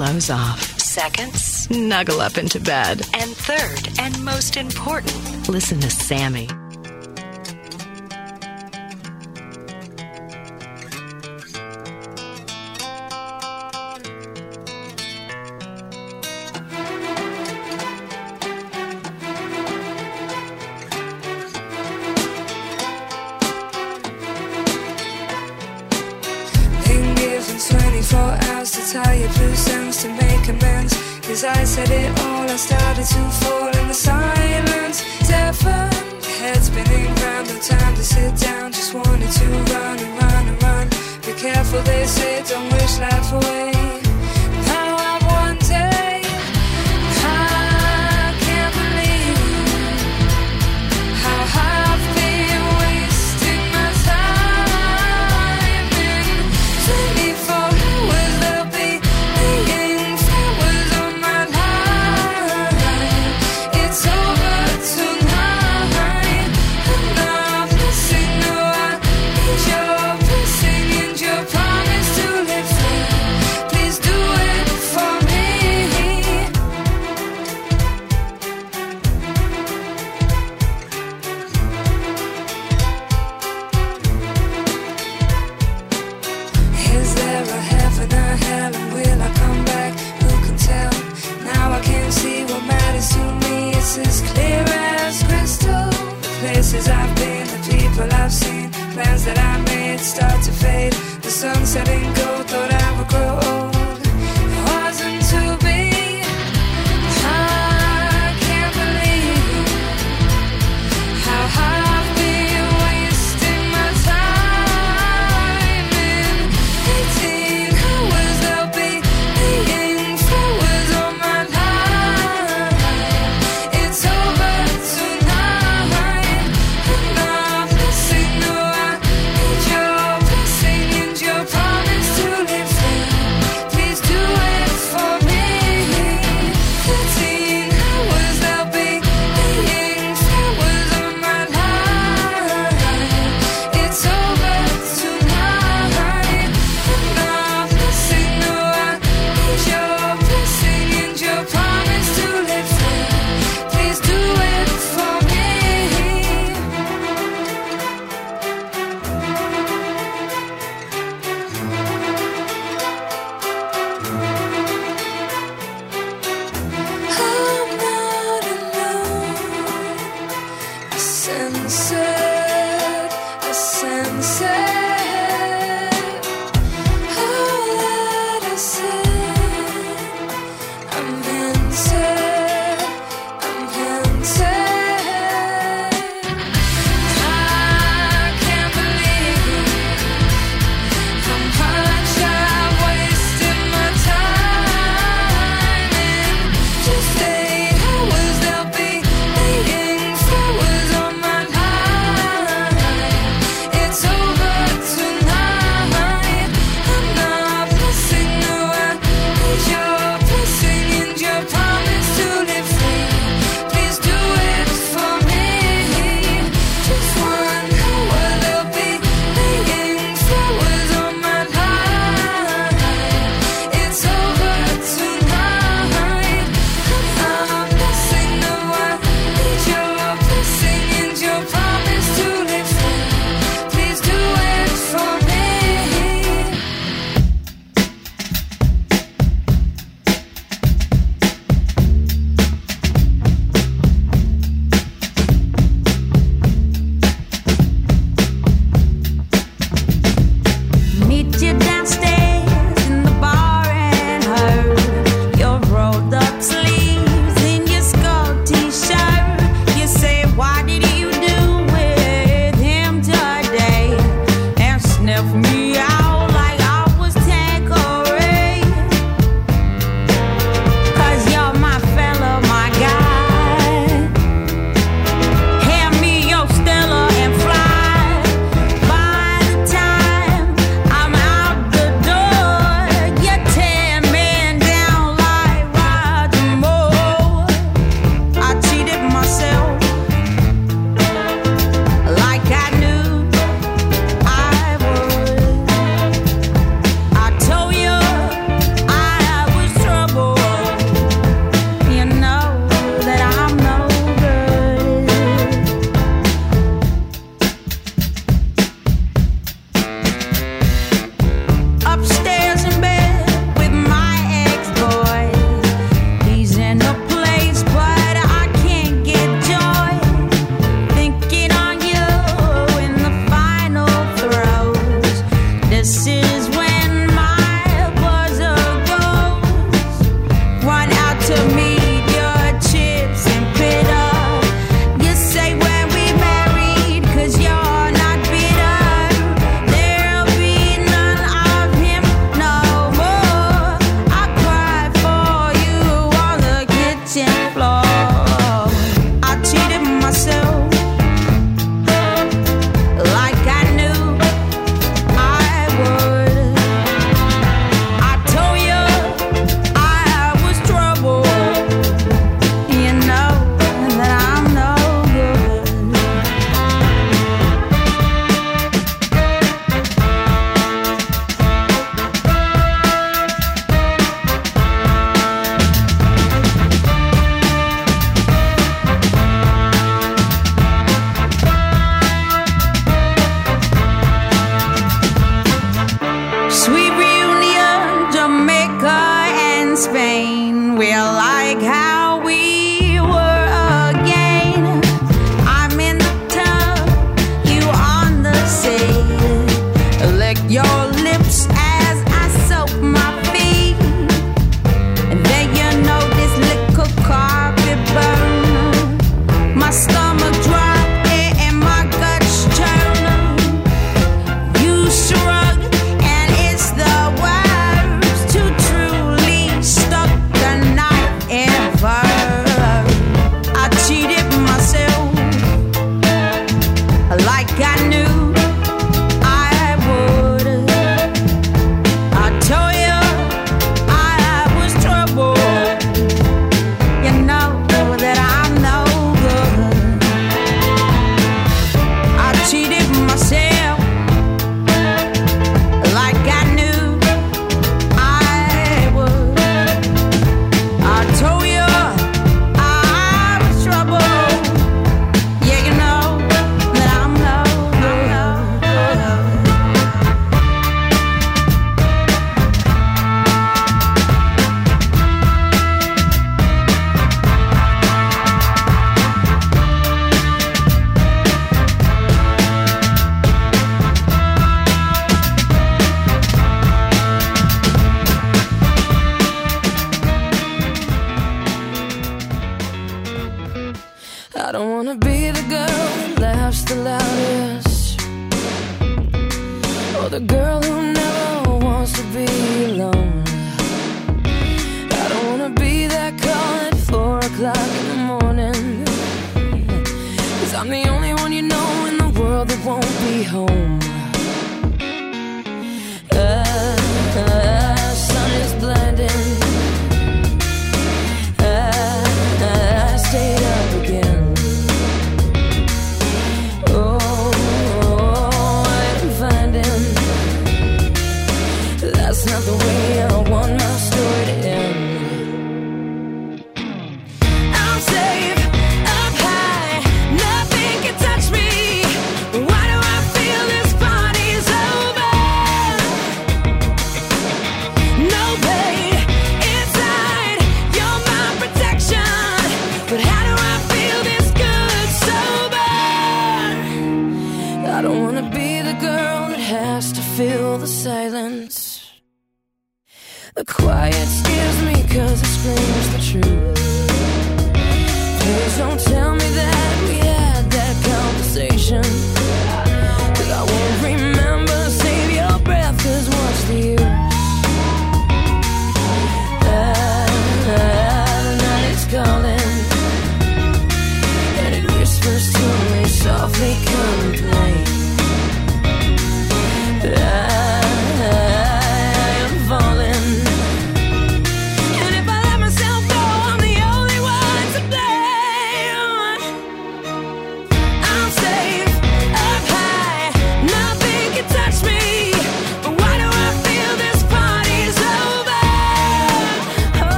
clothes off. Second, snuggle up into bed. And third, and most important, listen to Sammy. tell you blue amends. Cause I said it all, I started to fall in the silence. Seven head spinning round, no time to sit down. Just wanted to run and run and run. Be careful, they say, don't wish life away.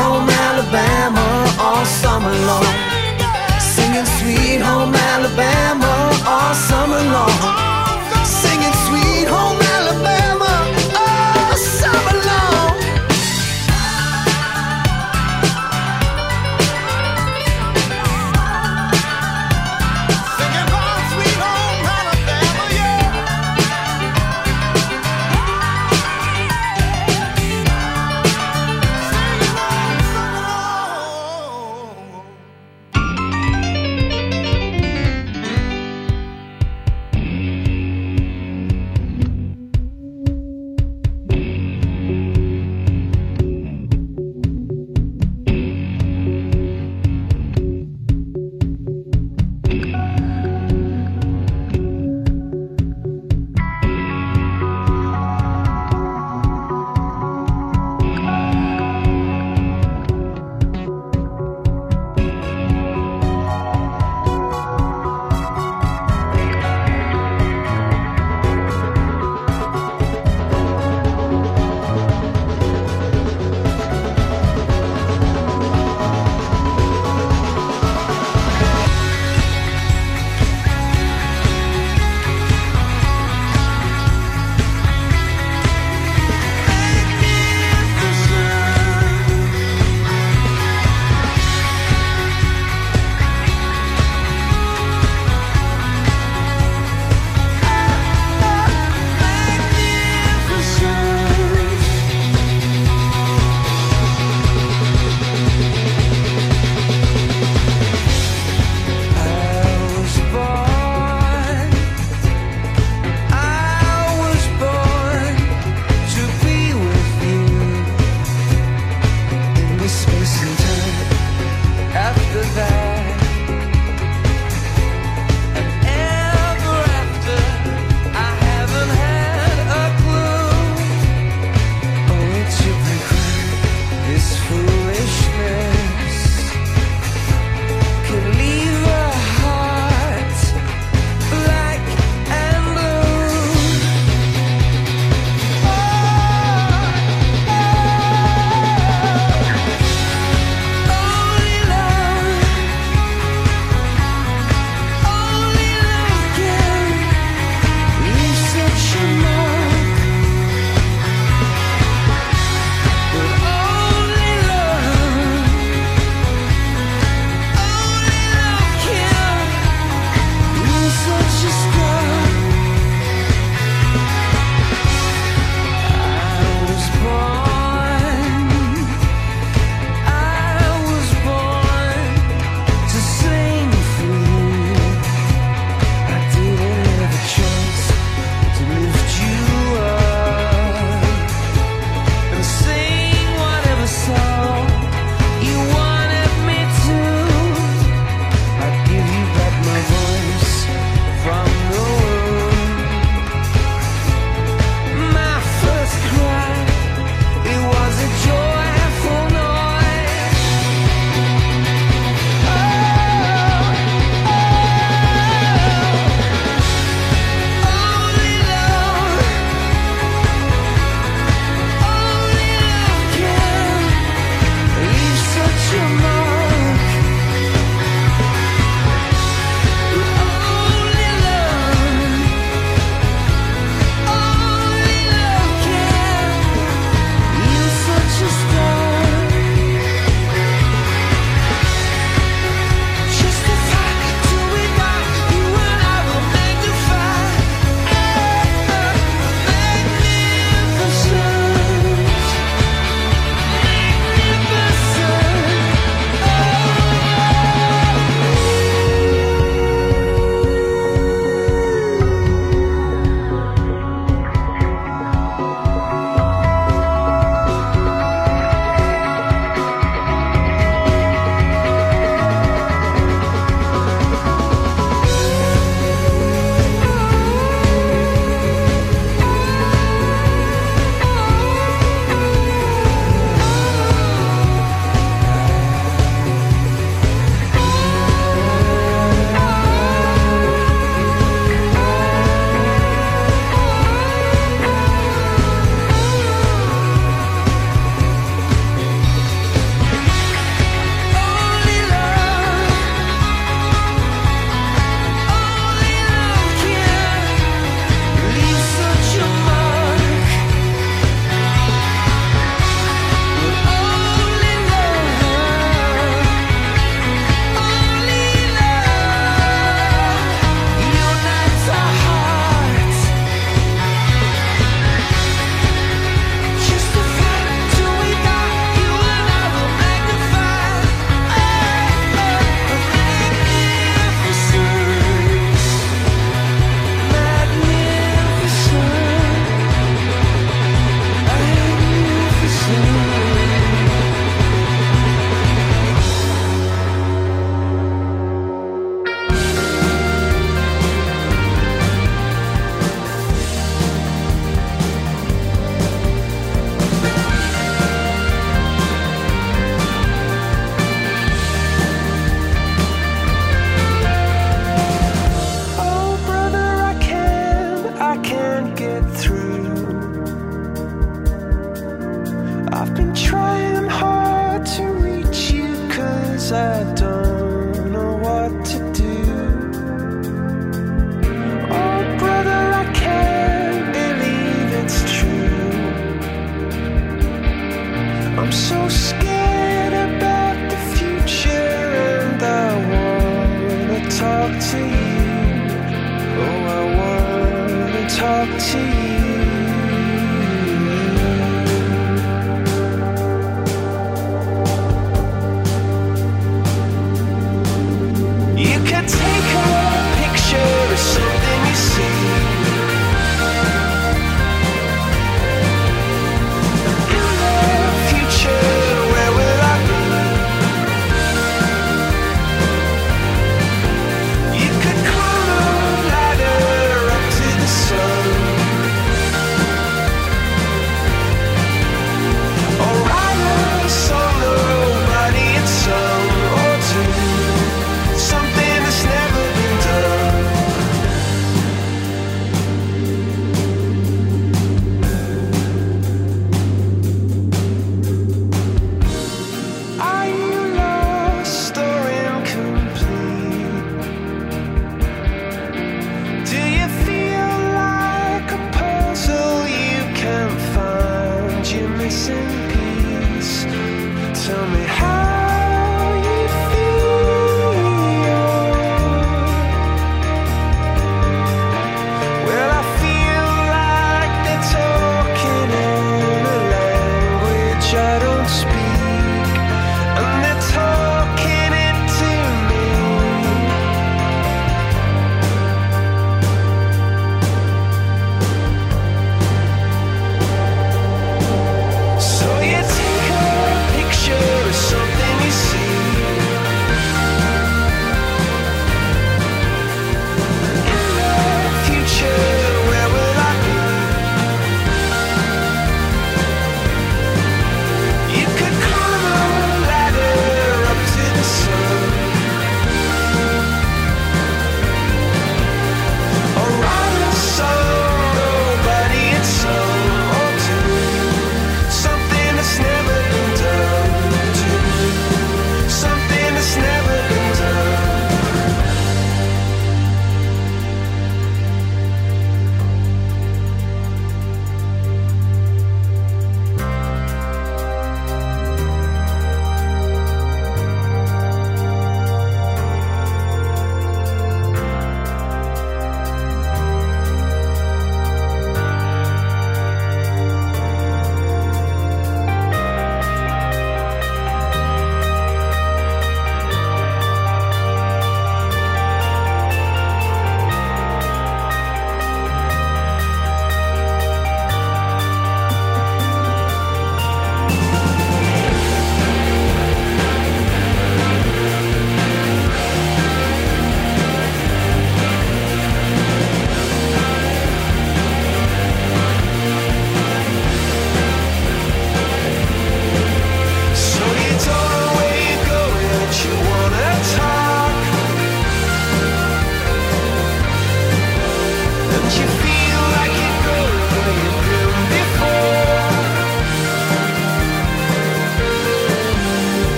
Home Alabama all summer long. Singing Sweet Home Alabama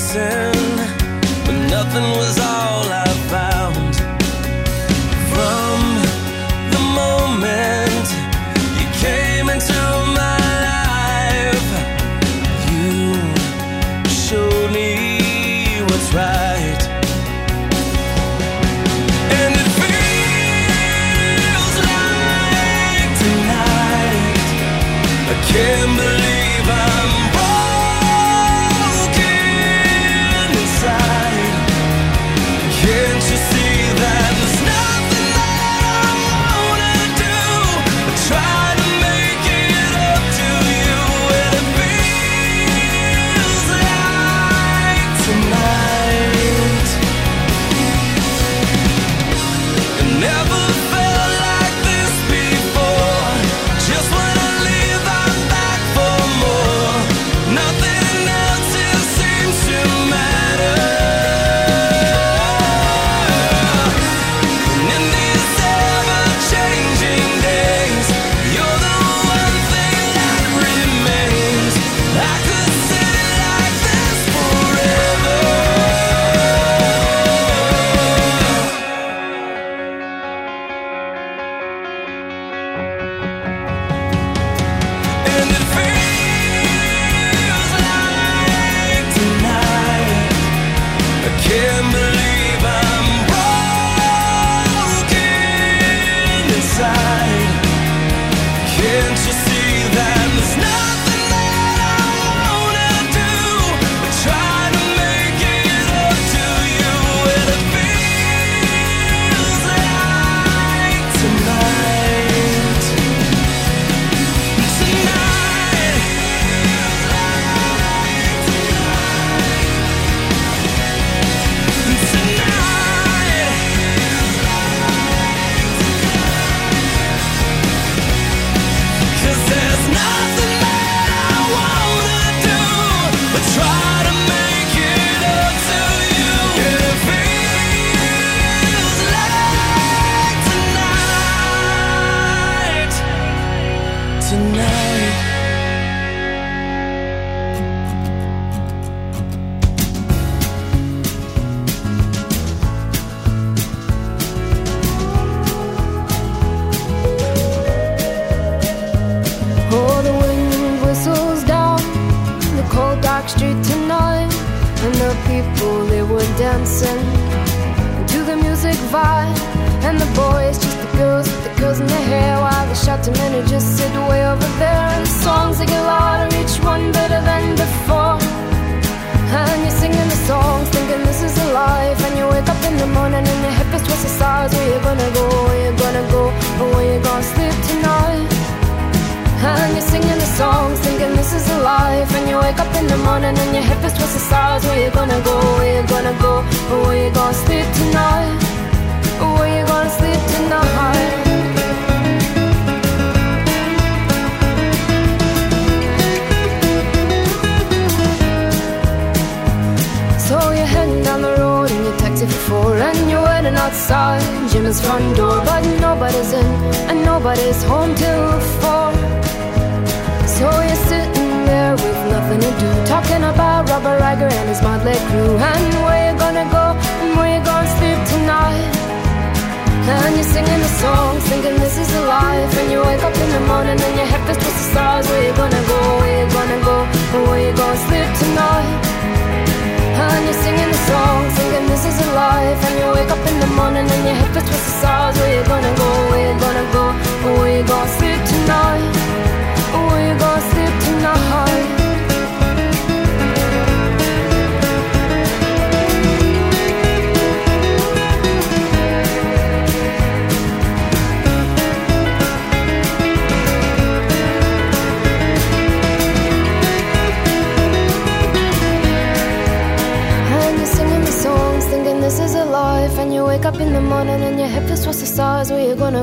chasing, but nothing was all I found.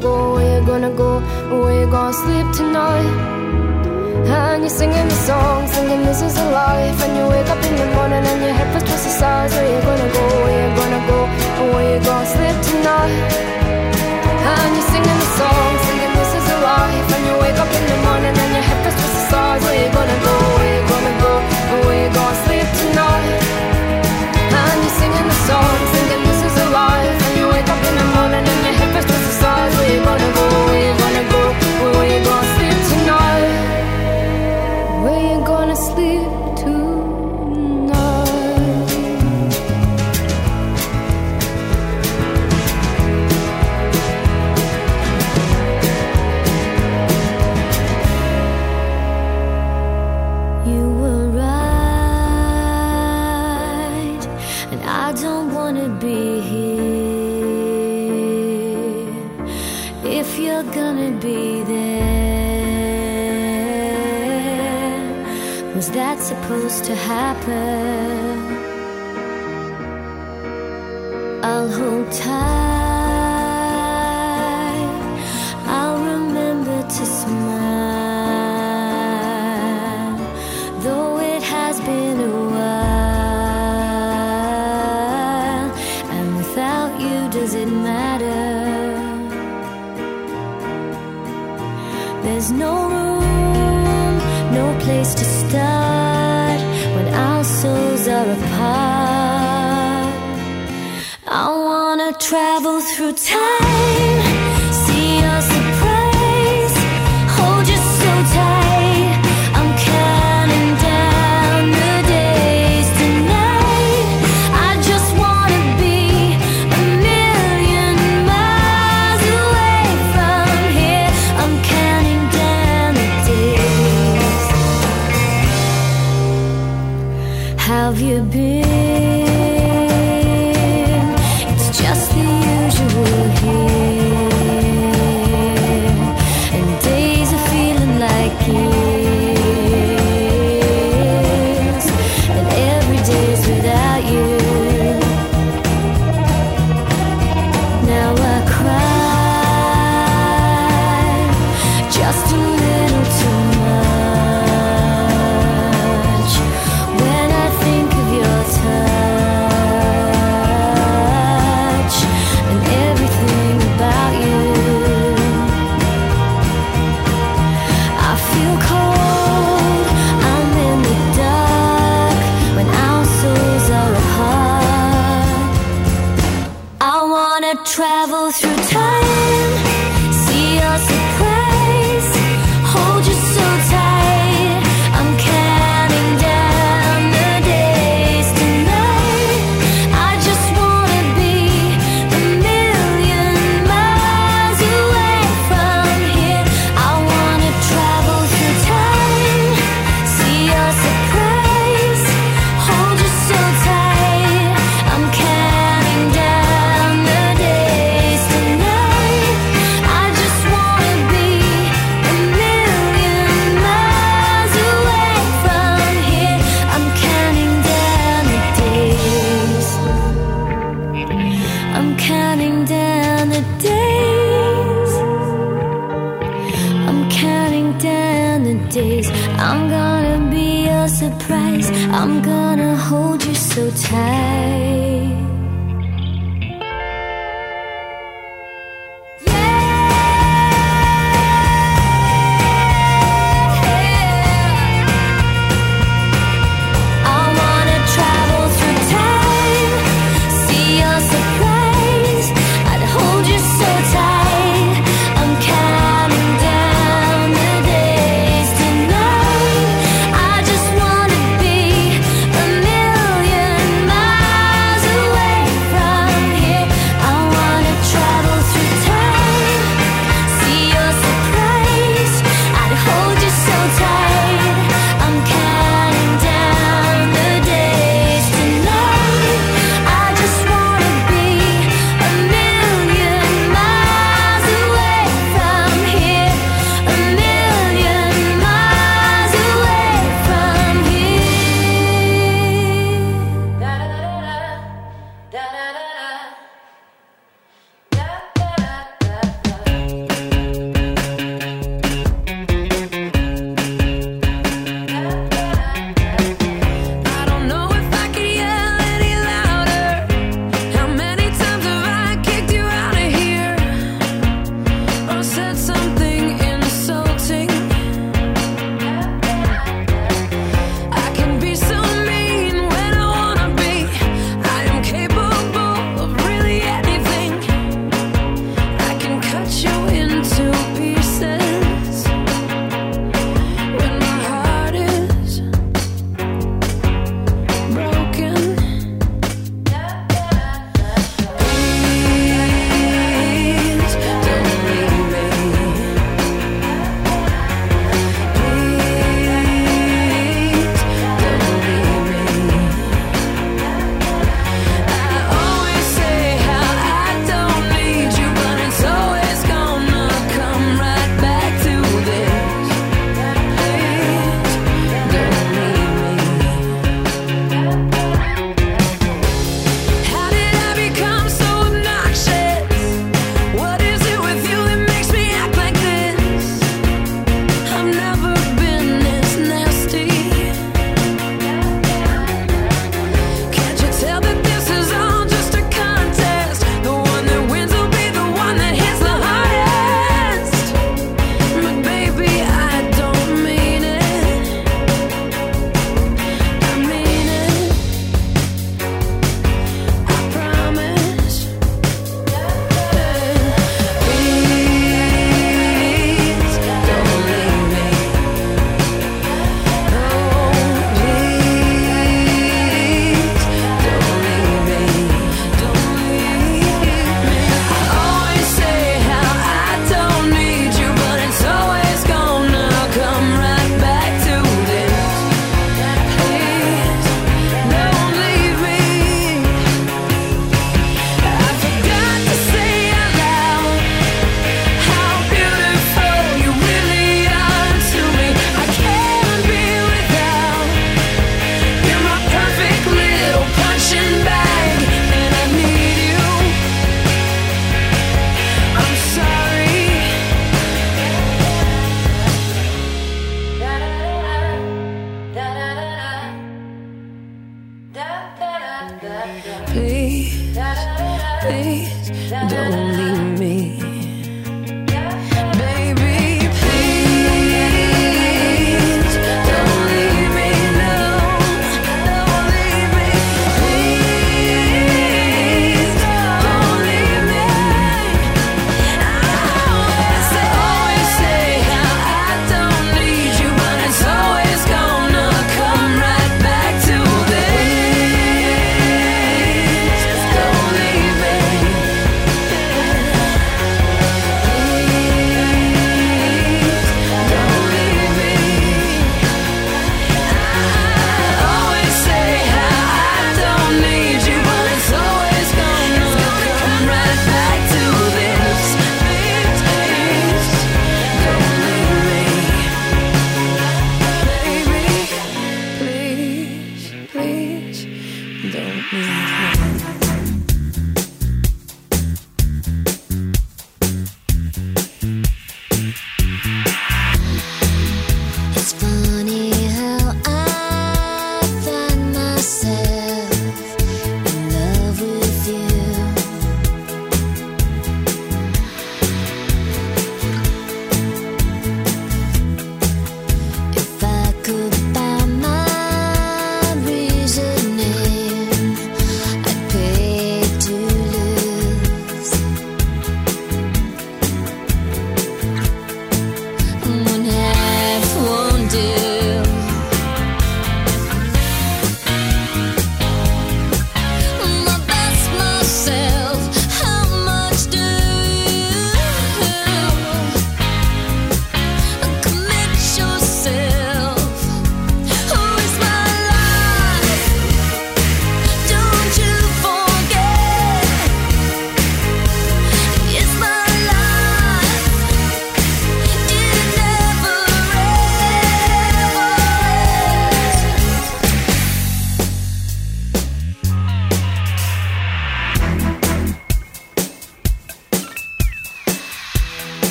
gonna go? Where you gonna go? Where you gonna sleep tonight? And you're singing the song, singing this is a life. And you wake up in the morning and your head first twice the size. Where you gonna go? Where you gonna go? Where you gonna sleep tonight? And you're singing the song, singing this is a life. And you wake up in the morning and your head first twice the size. Where you gonna go? Where you gonna go? Where you gonna sleep? to happen. time.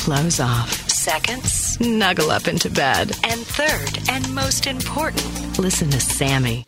Clothes off. Second, snuggle up into bed. And third, and most important, listen to Sammy.